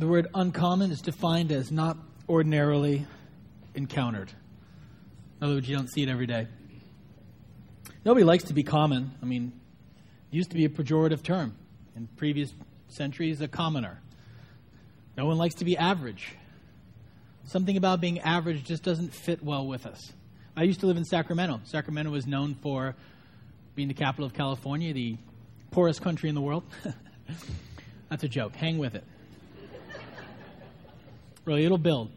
The word uncommon is defined as not ordinarily encountered. In other words, you don't see it every day. Nobody likes to be common. I mean, it used to be a pejorative term. In previous centuries, a commoner. No one likes to be average. Something about being average just doesn't fit well with us. I used to live in Sacramento. Sacramento was known for being the capital of California, the poorest country in the world. That's a joke. Hang with it. Really, it'll build.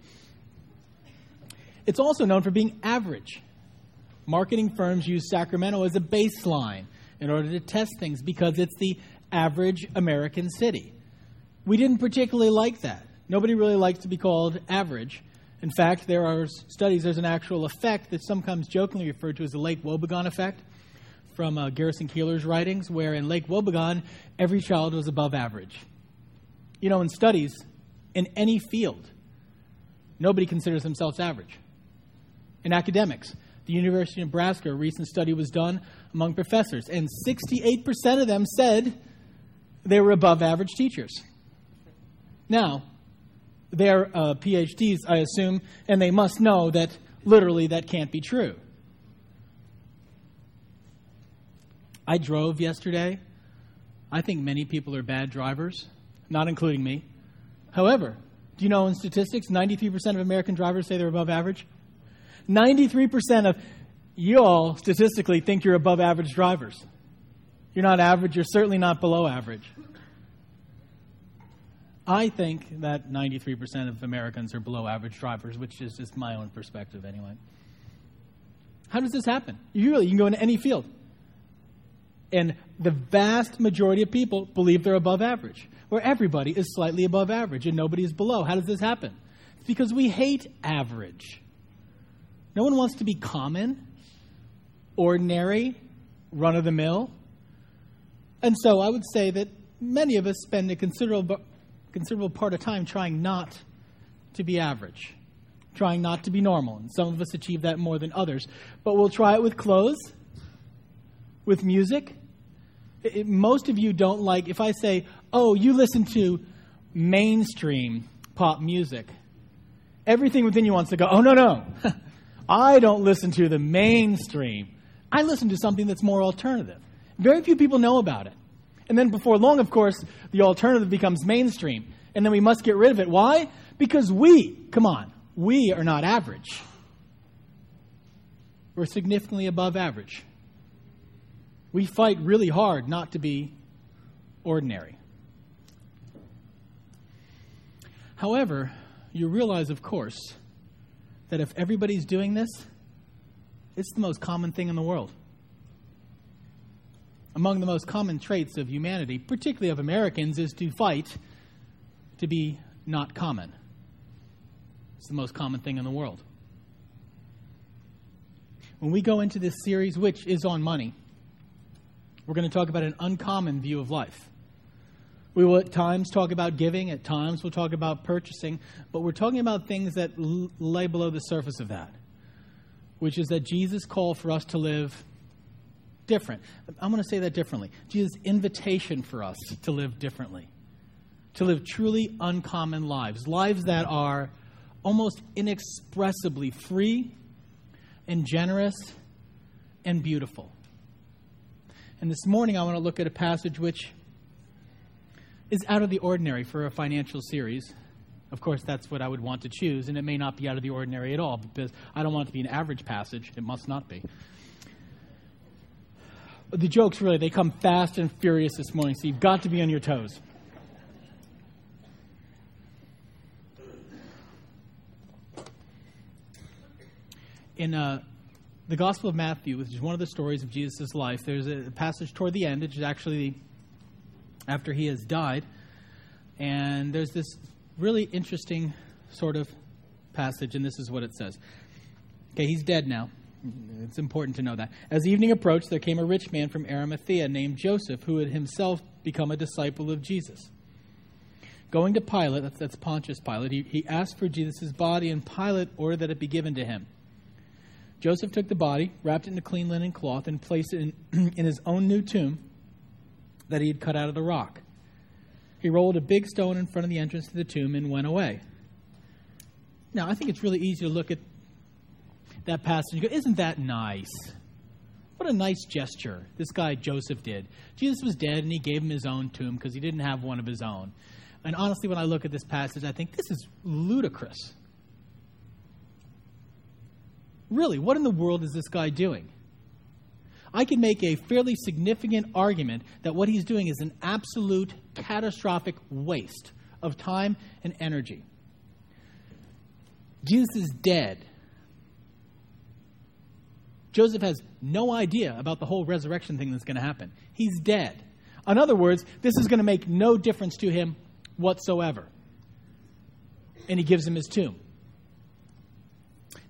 It's also known for being average. Marketing firms use Sacramento as a baseline in order to test things because it's the average American city. We didn't particularly like that. Nobody really likes to be called average. In fact, there are studies, there's an actual effect that's sometimes jokingly referred to as the Lake Wobegon effect from uh, Garrison Keillor's writings, where in Lake Wobegon, every child was above average. You know, in studies, in any field, nobody considers themselves average. In academics, the University of Nebraska, a recent study was done among professors, and 68% of them said they were above average teachers. Now, they're uh, PhDs, I assume, and they must know that literally that can't be true. I drove yesterday. I think many people are bad drivers, not including me. However, do you know in statistics, 93% of American drivers say they're above average? 93% of you all statistically think you're above average drivers. You're not average, you're certainly not below average. I think that 93% of Americans are below average drivers, which is just my own perspective anyway. How does this happen? You really, you can go into any field. And the vast majority of people believe they're above average, where everybody is slightly above average and nobody is below. How does this happen? It's because we hate average. No one wants to be common, ordinary, run of the mill. And so I would say that many of us spend a considerable, considerable part of time trying not to be average, trying not to be normal. And some of us achieve that more than others. But we'll try it with clothes, with music. It, most of you don't like, if I say, oh, you listen to mainstream pop music, everything within you wants to go, oh, no, no. I don't listen to the mainstream. I listen to something that's more alternative. Very few people know about it. And then before long, of course, the alternative becomes mainstream. And then we must get rid of it. Why? Because we, come on, we are not average. We're significantly above average. We fight really hard not to be ordinary. However, you realize, of course, that if everybody's doing this, it's the most common thing in the world. Among the most common traits of humanity, particularly of Americans, is to fight to be not common. It's the most common thing in the world. When we go into this series, which is on money, we're going to talk about an uncommon view of life. We will at times talk about giving, at times we'll talk about purchasing, but we're talking about things that l- lay below the surface of that, which is that Jesus called for us to live different. I'm going to say that differently. Jesus' invitation for us to live differently, to live truly uncommon lives, lives that are almost inexpressibly free and generous and beautiful. And this morning I want to look at a passage which is out of the ordinary for a financial series. Of course, that's what I would want to choose, and it may not be out of the ordinary at all because I don't want it to be an average passage. It must not be. The jokes really, they come fast and furious this morning, so you've got to be on your toes. In uh, the Gospel of Matthew, which is one of the stories of Jesus' life, there's a passage toward the end, which is actually after he has died. And there's this really interesting sort of passage, and this is what it says. Okay, he's dead now. It's important to know that. As evening approached, there came a rich man from Arimathea named Joseph, who had himself become a disciple of Jesus. Going to Pilate, that's, that's Pontius Pilate, he, he asked for Jesus' body, and Pilate ordered that it be given to him. Joseph took the body, wrapped it in a clean linen cloth, and placed it in, in his own new tomb that he had cut out of the rock. He rolled a big stone in front of the entrance to the tomb and went away. Now, I think it's really easy to look at that passage and go, Isn't that nice? What a nice gesture this guy Joseph did. Jesus was dead and he gave him his own tomb because he didn't have one of his own. And honestly, when I look at this passage, I think this is ludicrous. Really, what in the world is this guy doing? I can make a fairly significant argument that what he's doing is an absolute catastrophic waste of time and energy. Jesus is dead. Joseph has no idea about the whole resurrection thing that's going to happen. He's dead. In other words, this is going to make no difference to him whatsoever. And he gives him his tomb.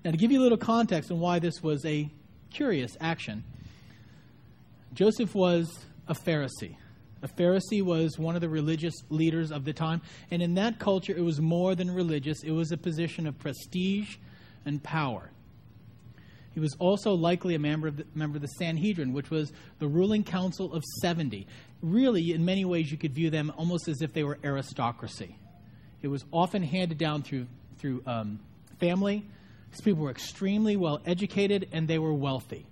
Now, to give you a little context on why this was a curious action, Joseph was a Pharisee. A Pharisee was one of the religious leaders of the time, and in that culture, it was more than religious, it was a position of prestige and power. He was also likely a member of, the, member of the Sanhedrin, which was the ruling council of 70. Really, in many ways, you could view them almost as if they were aristocracy. It was often handed down through, through um, family. These people were extremely well educated and they were wealthy.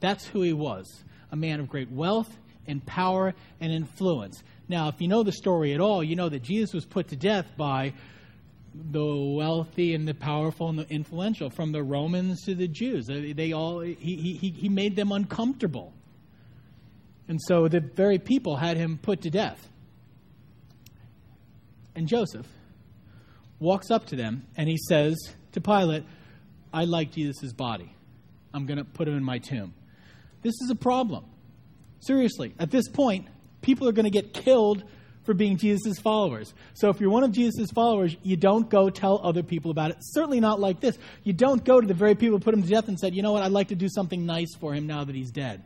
That's who he was a man of great wealth and power and influence. Now, if you know the story at all, you know that Jesus was put to death by the wealthy and the powerful and the influential, from the Romans to the Jews. Uh, they all he, he, he made them uncomfortable. And so the very people had him put to death. And Joseph walks up to them and he says to Pilate, I like Jesus' body. I'm going to put him in my tomb. This is a problem. Seriously, at this point, people are going to get killed for being Jesus' followers. So if you're one of Jesus' followers, you don't go tell other people about it. Certainly not like this. You don't go to the very people who put him to death and said, you know what, I'd like to do something nice for him now that he's dead.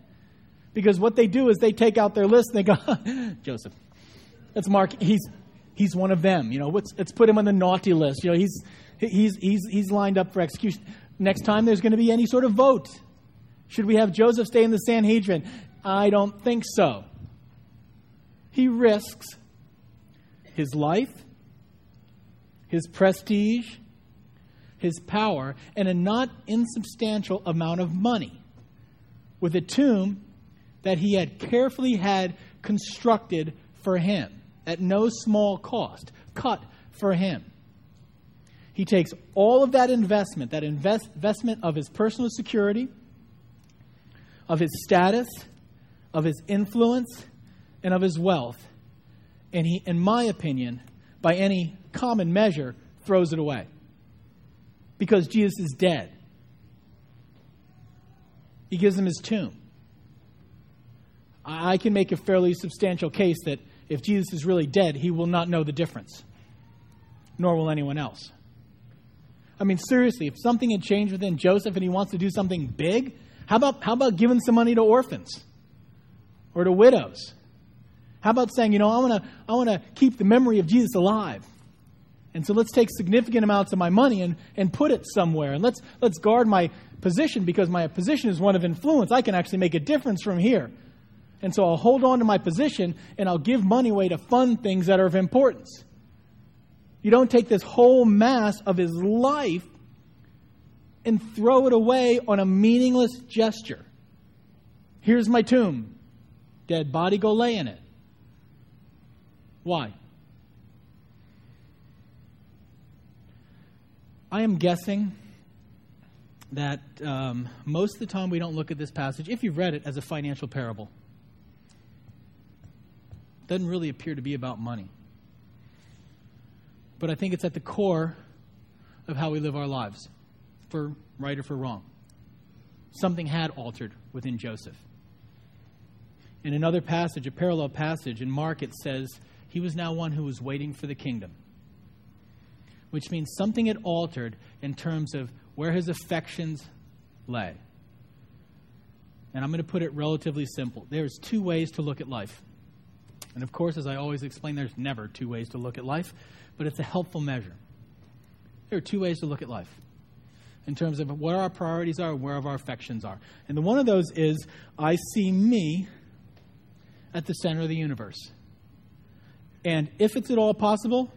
Because what they do is they take out their list and they go, Joseph, let's mark, he's, he's one of them. You know, let's, let's put him on the naughty list. You know, he's, he's, he's, he's lined up for execution. Next time there's going to be any sort of vote. Should we have Joseph stay in the Sanhedrin? I don't think so. He risks his life, his prestige, his power, and a not insubstantial amount of money with a tomb that he had carefully had constructed for him at no small cost, cut for him. He takes all of that investment, that invest, investment of his personal security, of his status, of his influence, and of his wealth, and he, in my opinion, by any common measure, throws it away. Because Jesus is dead. He gives him his tomb. I can make a fairly substantial case that if Jesus is really dead, he will not know the difference, nor will anyone else. I mean, seriously, if something had changed within Joseph and he wants to do something big, how about, how about giving some money to orphans or to widows? How about saying, you know, I want to I want to keep the memory of Jesus alive. And so let's take significant amounts of my money and, and put it somewhere. And let's let's guard my position because my position is one of influence. I can actually make a difference from here. And so I'll hold on to my position and I'll give money away to fund things that are of importance. You don't take this whole mass of his life and throw it away on a meaningless gesture. Here's my tomb. Dead body, go lay in it. Why? I am guessing that um, most of the time we don't look at this passage, if you've read it, as a financial parable. It doesn't really appear to be about money. But I think it's at the core of how we live our lives, for right or for wrong. Something had altered within Joseph. In another passage, a parallel passage in Mark, it says he was now one who was waiting for the kingdom, which means something had altered in terms of where his affections lay. And I'm going to put it relatively simple. There's two ways to look at life. And of course, as I always explain, there's never two ways to look at life but it's a helpful measure. There are two ways to look at life in terms of where our priorities are and where our affections are. And the one of those is I see me at the center of the universe. And if it's at all possible,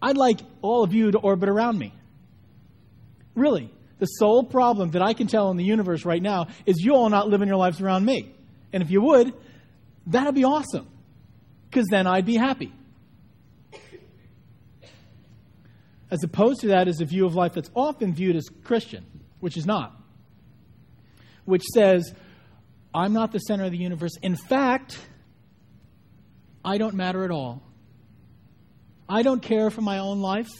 I'd like all of you to orbit around me. Really. The sole problem that I can tell in the universe right now is you all not living your lives around me. And if you would, that'd be awesome. Because then I'd be happy. As opposed to that is a view of life that's often viewed as Christian, which is not. Which says, I'm not the center of the universe. In fact, I don't matter at all. I don't care for my own life.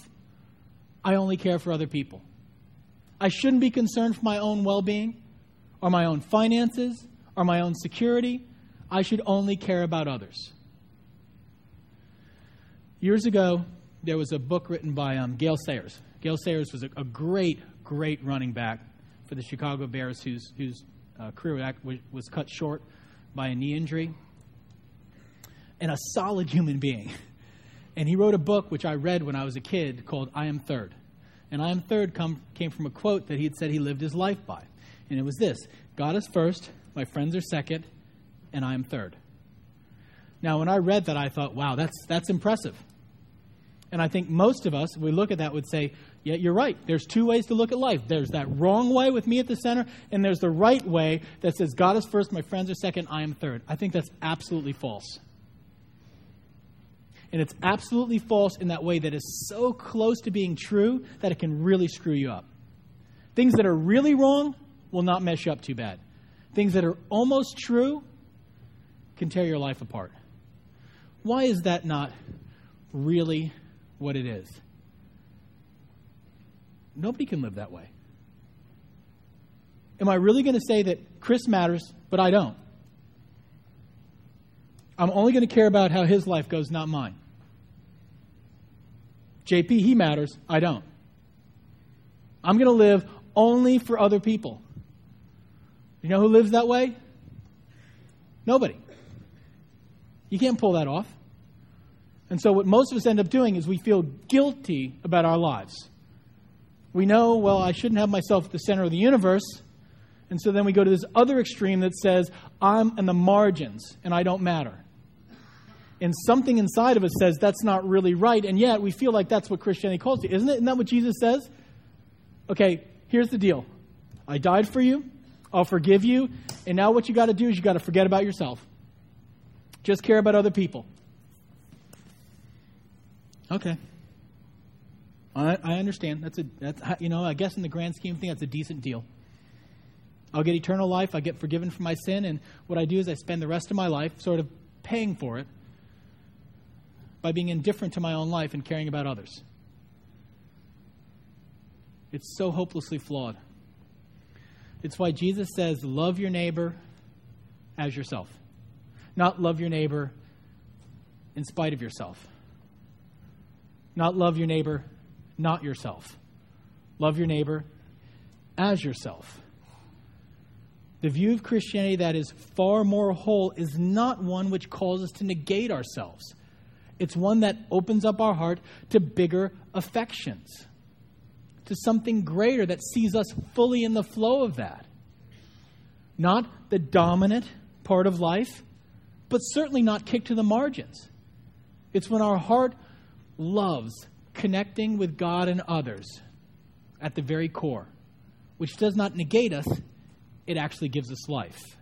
I only care for other people. I shouldn't be concerned for my own well being or my own finances or my own security. I should only care about others. Years ago, there was a book written by um, Gale Sayers. Gale Sayers was a, a, great, great running back for the Chicago Bears whose, whose uh, career was cut short by a knee injury, and a solid human being. And he wrote a book which I read when I was a kid called I Am Third. And I Am Third come, came from a quote that he had said he lived his life by. And it was this God is first, my friends are second, and I am third. Now, when I read that, I thought, wow, that's, that's impressive. And I think most of us, we look at that, would say, yeah, you're right. There's two ways to look at life. There's that wrong way with me at the center, and there's the right way that says, God is first, my friends are second, I am third. I think that's absolutely false. And it's absolutely false in that way that is so close to being true that it can really screw you up. Things that are really wrong will not mesh up too bad. Things that are almost true can tear your life apart. Why is that not really what it is. Nobody can live that way. Am I really going to say that Chris matters, but I don't? I'm only going to care about how his life goes, not mine. JP, he matters, I don't. I'm going to live only for other people. You know who lives that way? Nobody. You can't pull that off. And so, what most of us end up doing is we feel guilty about our lives. We know, well, I shouldn't have myself at the center of the universe. And so then we go to this other extreme that says, I'm in the margins and I don't matter. And something inside of us says that's not really right, and yet we feel like that's what Christianity calls you, isn't it? Isn't that what Jesus says? Okay, here's the deal I died for you, I'll forgive you, and now what you got to do is you got to forget about yourself. Just care about other people. Okay. I, I understand. That's a that's you know I guess in the grand scheme of things that's a decent deal. I'll get eternal life. I get forgiven for my sin, and what I do is I spend the rest of my life sort of paying for it by being indifferent to my own life and caring about others. It's so hopelessly flawed. It's why Jesus says, Love your neighbor as yourself, not love your neighbor in spite of yourself. Not love your neighbor, not yourself. Love your neighbor as yourself. The view of Christianity that is far more whole is not one which calls us to negate ourselves. It's one that opens up our heart to bigger affections, to something greater that sees us fully in the flow of that. Not the dominant part of life, but certainly not kicked to the margins. It's when our heart loves connecting with God and others at the very core, which does not negate us, it actually gives us life.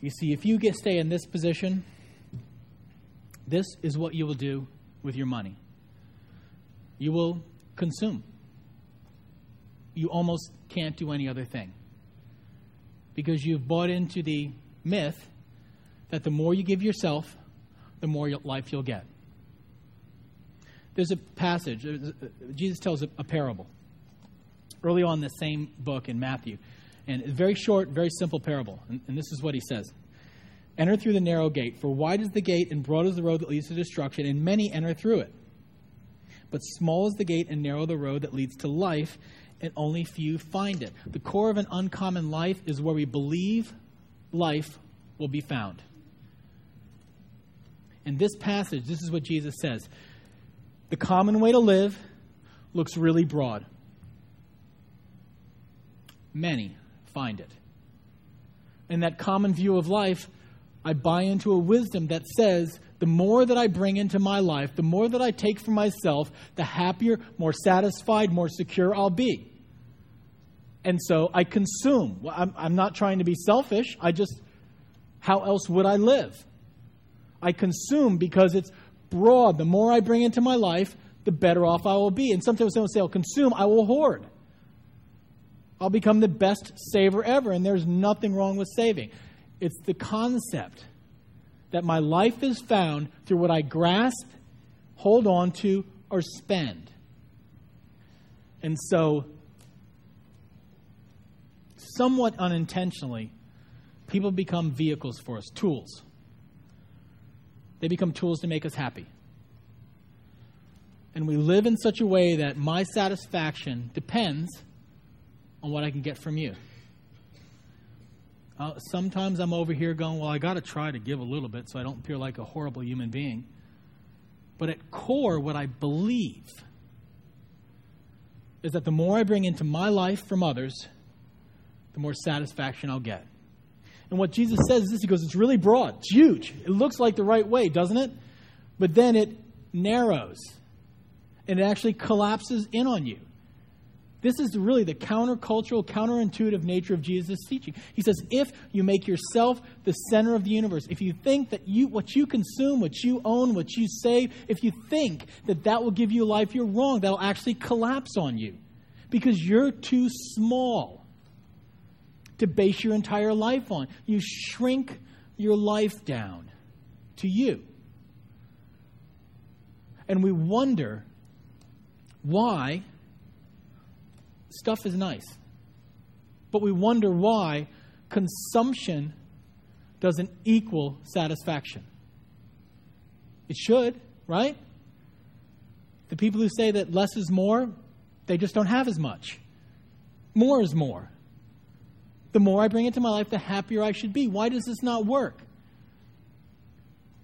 You see, if you get stay in this position, this is what you will do with your money. You will consume. You almost can't do any other thing. Because you've bought into the myth that the more you give yourself, the more life you'll get. There's a passage, uh, Jesus tells a, parable early on in the same book in Matthew. And it's very short, very simple parable. And, and this is what he says Enter through the narrow gate, for wide is the gate and broad is the road that leads to destruction, and many enter through it. But small is the gate and narrow the road that leads to life, and only few find it. The core of an uncommon life is where we believe life will be found. In this passage, this is what Jesus says The common way to live looks really broad. Many find it. In that common view of life I buy into a wisdom that says the more that I bring into my life, the more that I take for myself, the happier, more satisfied, more secure I'll be. And so I consume. I'm, I'm not trying to be selfish. I just, how else would I live? I consume because it's broad. The more I bring into my life, the better off I will be. And sometimes someone say, I'll consume, I will hoard. I'll become the best saver ever. And there's nothing wrong with saving. It's the concept that my life is found through what I grasp, hold on to, or spend. And so, somewhat unintentionally, people become vehicles for us, tools. They become tools to make us happy. And we live in such a way that my satisfaction depends on what I can get from you. Uh, sometimes I'm over here going, well, I got to try to give a little bit so I don't appear like a horrible human being. But at core, what I believe is that the more I bring into my life from others, the more satisfaction I'll get. And what Jesus says is this He goes, it's really broad, it's huge. It looks like the right way, doesn't it? But then it narrows and it actually collapses in on you. This is really the countercultural, counterintuitive nature of Jesus' teaching. He says, if you make yourself the center of the universe, if you think that you, what you consume, what you own, what you save, if you think that that will give you life, you're wrong. That'll actually collapse on you because you're too small to base your entire life on. You shrink your life down to you. And we wonder why stuff is nice. But we wonder why consumption doesn't equal satisfaction. It should, right? The people who say that less is more, they just don't have as much. More is more. The more I bring into my life, the happier I should be. Why does this not work?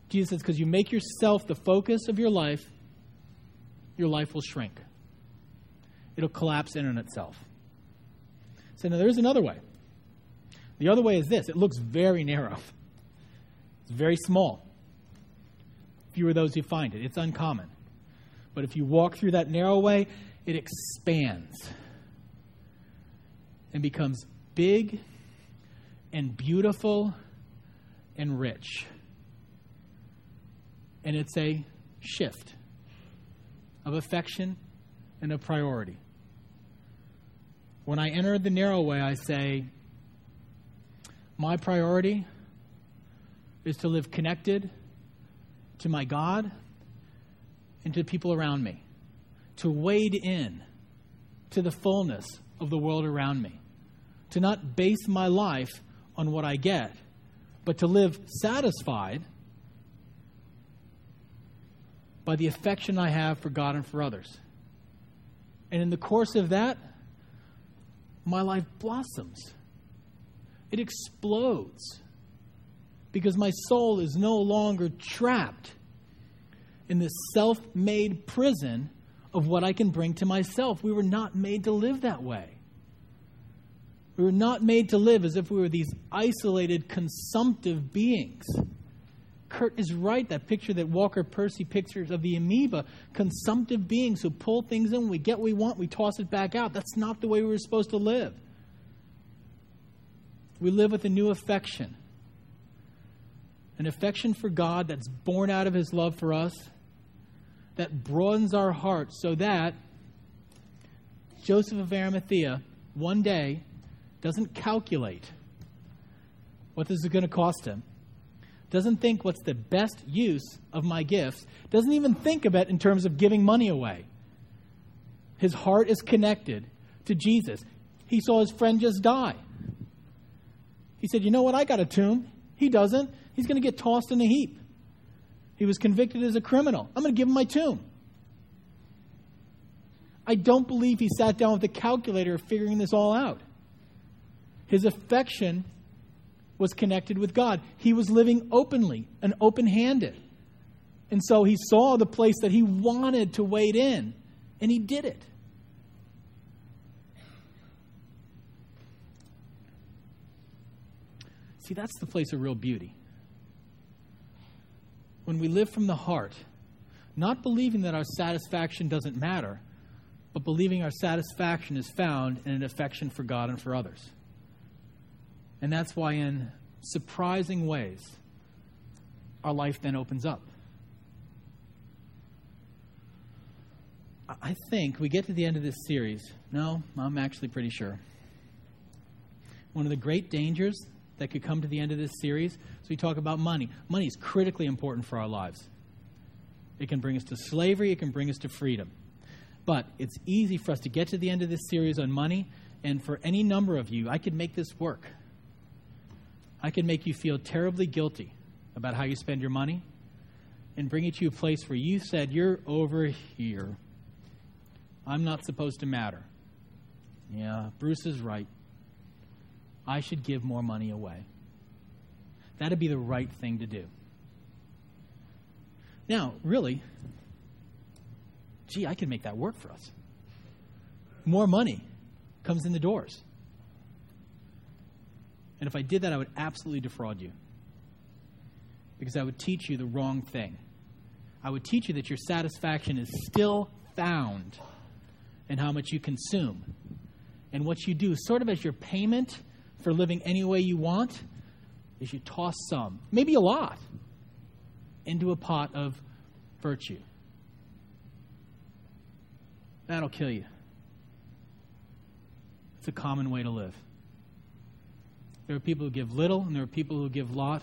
Jesus says, because you make yourself the focus of your life, your life will shrink it'll collapse in on itself. So now there's another way. The other way is this it looks very narrow, it's very small. Fewer those who find it, it's uncommon. But if you walk through that narrow way, it expands and becomes big and beautiful and rich. And it's a shift of affection and of priority. When I enter the narrow way, I say, my priority is to live connected to my God and to people around me, to wade in to the fullness of the world around me, to not base my life on what I get, but to live satisfied by the affection I have for God and for others. And in the course of that, my life blossoms. It explodes because my soul is no longer trapped in this self made prison of what I can bring to myself. We were not made to live that way. We were not made to live as if we were these isolated, consumptive beings. Kurt is right. That picture that Walker Percy pictures of the amoeba, consumptive beings who pull things in, we get what we want, we toss it back out. That's not the way we were supposed to live. We live with a new affection an affection for God that's born out of his love for us, that broadens our hearts so that Joseph of Arimathea one day doesn't calculate what this is going to cost him doesn't think what's the best use of my gifts, doesn't even think of it in terms of giving money away. His heart is connected to Jesus. He saw his friend just die. He said, You know what? I got a tomb. He doesn't. He's going to get tossed in a heap. He was convicted as a criminal. I'm going to give him my tomb. I don't believe he sat down with a calculator figuring this all out. His affection was connected with God. He was living openly and open handed. And so he saw the place that he wanted to wade in, and he did it. See, that's the place of real beauty. when we live from the heart, not believing that our satisfaction doesn't matter, but believing our satisfaction is found in an affection for God and for others. And that's why, in surprising ways, our life then opens up. I think we get to the end of this series. No, I'm actually pretty sure. One of the great dangers that could come to the end of this series is we talk about money. Money is critically important for our lives. It can bring us to slavery, it can bring us to freedom. But it's easy for us to get to the end of this series on money, and for any number of you, I could make this work. I can make you feel terribly guilty about how you spend your money and bring it to a place where you said, You're over here. I'm not supposed to matter. Yeah, Bruce is right. I should give more money away. That'd be the right thing to do. Now, really, gee, I can make that work for us. More money comes in the doors. And if I did that, I would absolutely defraud you. Because I would teach you the wrong thing. I would teach you that your satisfaction is still found in how much you consume. And what you do, sort of as your payment for living any way you want, is you toss some, maybe a lot, into a pot of virtue. That'll kill you. It's a common way to live. There are people who give little, and there are people who give lot,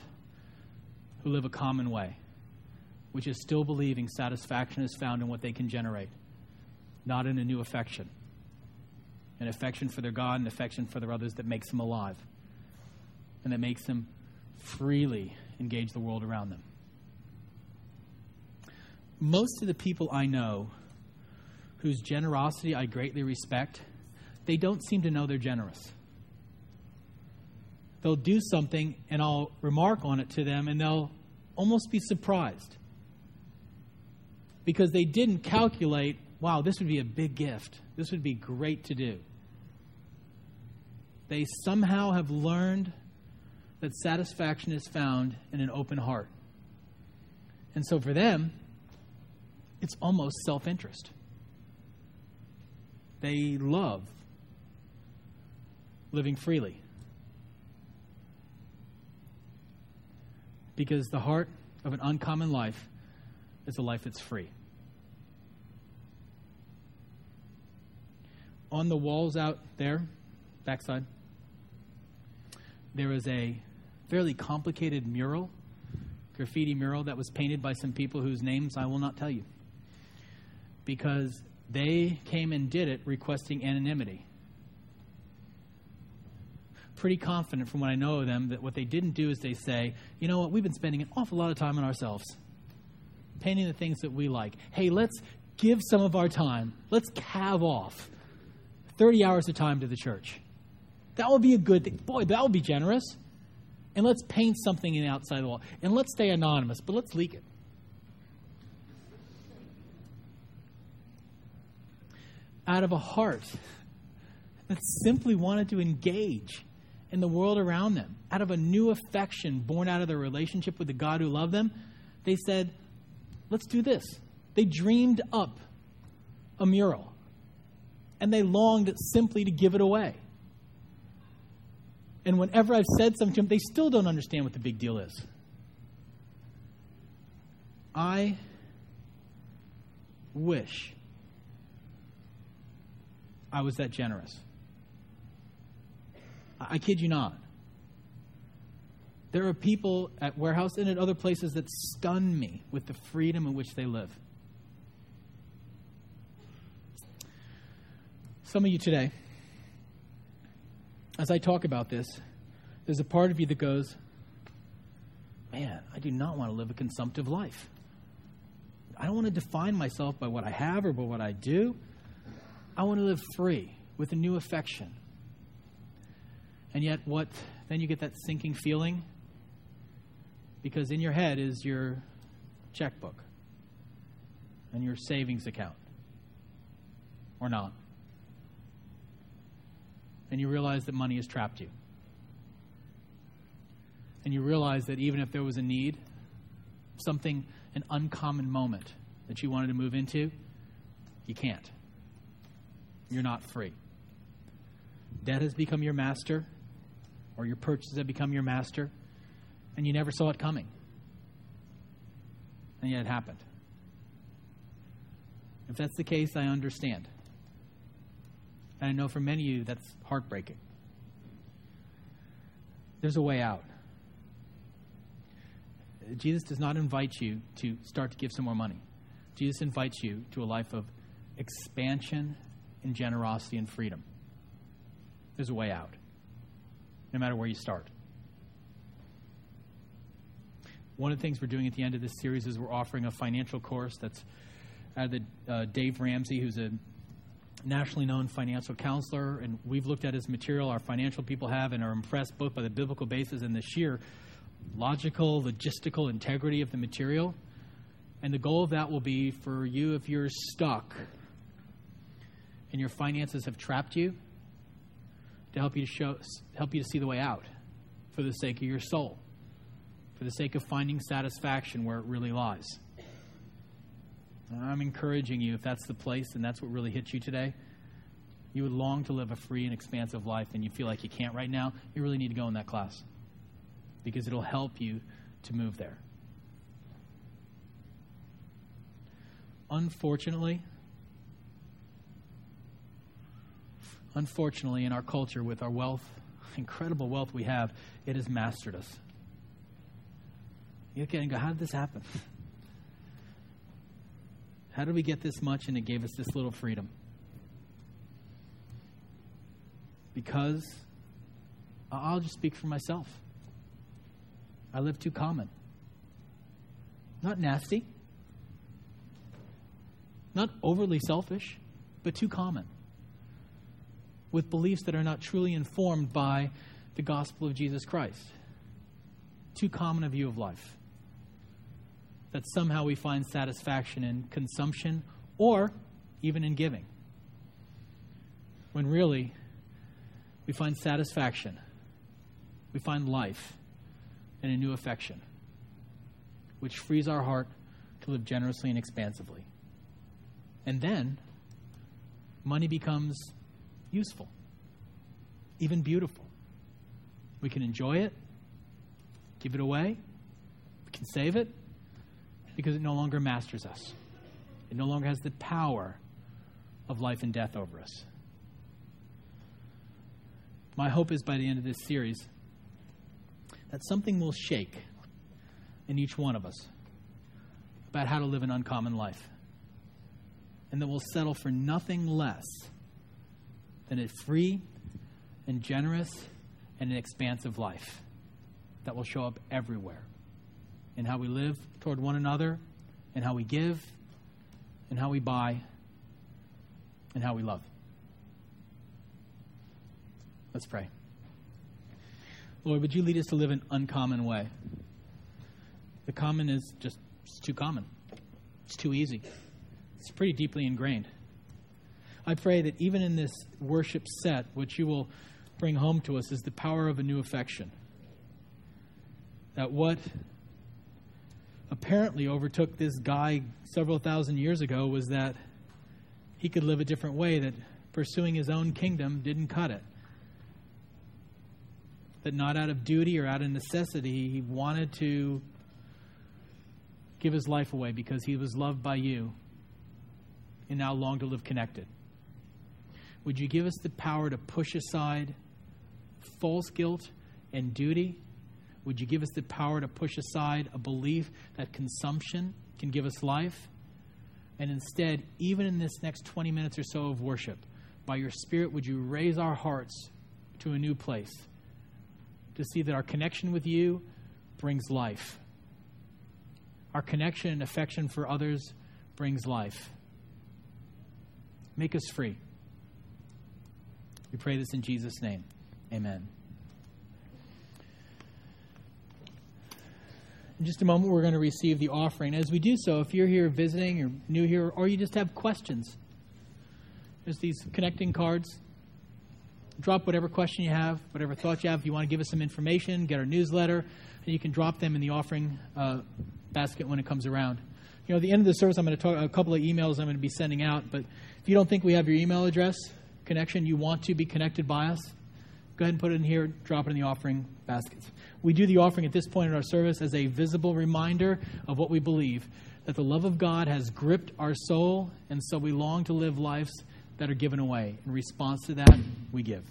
who live a common way, which is still believing satisfaction is found in what they can generate, not in a new affection. An affection for their God, an affection for their others that makes them alive, and that makes them freely engage the world around them. Most of the people I know whose generosity I greatly respect, they don't seem to know they're generous they'll do something and I'll remark on it to them and they'll almost be surprised because they didn't calculate, wow, this would be a big gift. This would be great to do. They somehow have learned that satisfaction is found in an open heart. And so for them, it's almost self interest. They love living freely. Because the heart of an uncommon life is a life that's free. On the walls out there, backside, there is a fairly complicated mural, graffiti mural, that was painted by some people whose names I will not tell you. Because they came and did it requesting anonymity pretty confident from what I know of them that what they didn't do is they say, you know what, we've been spending an awful lot of time on ourselves, painting the things that we like. Hey, let's give some of our time, let's calve off 30 hours of time to the church. That would be a good thing. Boy, that would be generous. And let's paint something in the outside the wall. And let's stay anonymous, but let's leak it. Out of a heart that simply wanted to engage in the world around them, out of a new affection born out of their relationship with the God who loved them, they said, Let's do this. They dreamed up a mural and they longed simply to give it away. And whenever I've said something to them, they still don't understand what the big deal is. I wish I was that generous. I kid you not. There are people at Warehouse and at other places that stun me with the freedom in which they live. Some of you today, as I talk about this, there's a part of you that goes, Man, I do not want to live a consumptive life. I don't want to define myself by what I have or by what I do. I want to live free with a new affection and yet, what then you get that sinking feeling because in your head is your checkbook and your savings account, or not. And you realize that money has trapped you. And you realize that even if there was a need, something, an uncommon moment that you wanted to move into, you can't. You're not free. Debt has become your master, or your purchases have become your master, and you never saw it coming. And yet it happened. If that's the case, I understand. And I know for many of you that's heartbreaking. There's a way out. Jesus does not invite you to start to give some more money. Jesus invites you to a life of expansion and generosity and freedom. There's a way out, no matter where you start. One of the things we're doing at the end of this series is we're offering a financial course that's out of the uh, Dave Ramsey, who's a nationally known financial counselor, and we've looked at his material. Our financial people have, and are impressed both by the biblical basis and the sheer logical, logistical integrity of the material. And the goal of that will be for you, if you're stuck and your finances have trapped you, to help you to show, help you to see the way out for the sake of your soul, for the sake of finding satisfaction where it really lies. I'm encouraging you, if that's the place and that's what really hits you today, you would long to live a free and expansive life and you feel like you can't right now, you really need to go in that class because it'll help you to move there. Unfortunately, unfortunately, in our culture, with our wealth, incredible wealth we have, it has mastered us. You look at it and go, how did this happen? How did we get this much and it gave us this little freedom? Because I'll just speak for myself. I live too common. Not nasty, not overly selfish, but too common. With beliefs that are not truly informed by the gospel of Jesus Christ. Too common a view of life that somehow we find satisfaction in consumption or even in giving. When really, we find satisfaction, we find life and a new affection, which frees our heart to live generously and expansively. And then, money becomes useful, even beautiful. We can enjoy it, give it away, we can save it, because it no longer masters us. It no longer has the power of life and death over us. My hope is by the end of this series that something will shake in each one of us about how to live an uncommon life. And that we'll settle for nothing less than a free and generous and an expansive life that will show up everywhere in how we live toward one another, in how we give, in how we buy, and how we love. Let's pray. Lord, would you lead us to live an uncommon way? The common is just too common. It's too easy. It's pretty deeply ingrained. I pray that even in this worship set, what you will bring home to us is the power of a new affection. That what apparently overtook this guy several thousand years ago was that he could live a different way, that pursuing his own kingdom didn't cut it. That not out of duty or out of necessity, he wanted to give his life away because he was loved by you and now longed to live connected. Would you give us the power to push aside false guilt and duty would you give us the power to push aside a belief that consumption can give us life? And instead, even in this next 20 minutes or so of worship, by your Spirit, would you raise our hearts to a new place to see that our connection with you brings life? Our connection and affection for others brings life. Make us free. We pray this in Jesus' name. Amen. In just a moment, we're going to receive the offering. As we do so, if you're here visiting or new here, or you just have questions, there's these connecting cards. Drop whatever question you have, whatever thought you have. If you want to give us some information, get our newsletter, and you can drop them in the offering uh, basket when it comes around. You know, at the end of the service, I'm going to talk a couple of emails I'm going to be sending out. But if you don't think we have your email address connection, you want to be connected by us, go ahead and put it in here, drop it in the offering baskets. We do the offering at this point in our service as a visible reminder of what we believe that the love of God has gripped our soul, and so we long to live lives that are given away. In response to that, we give.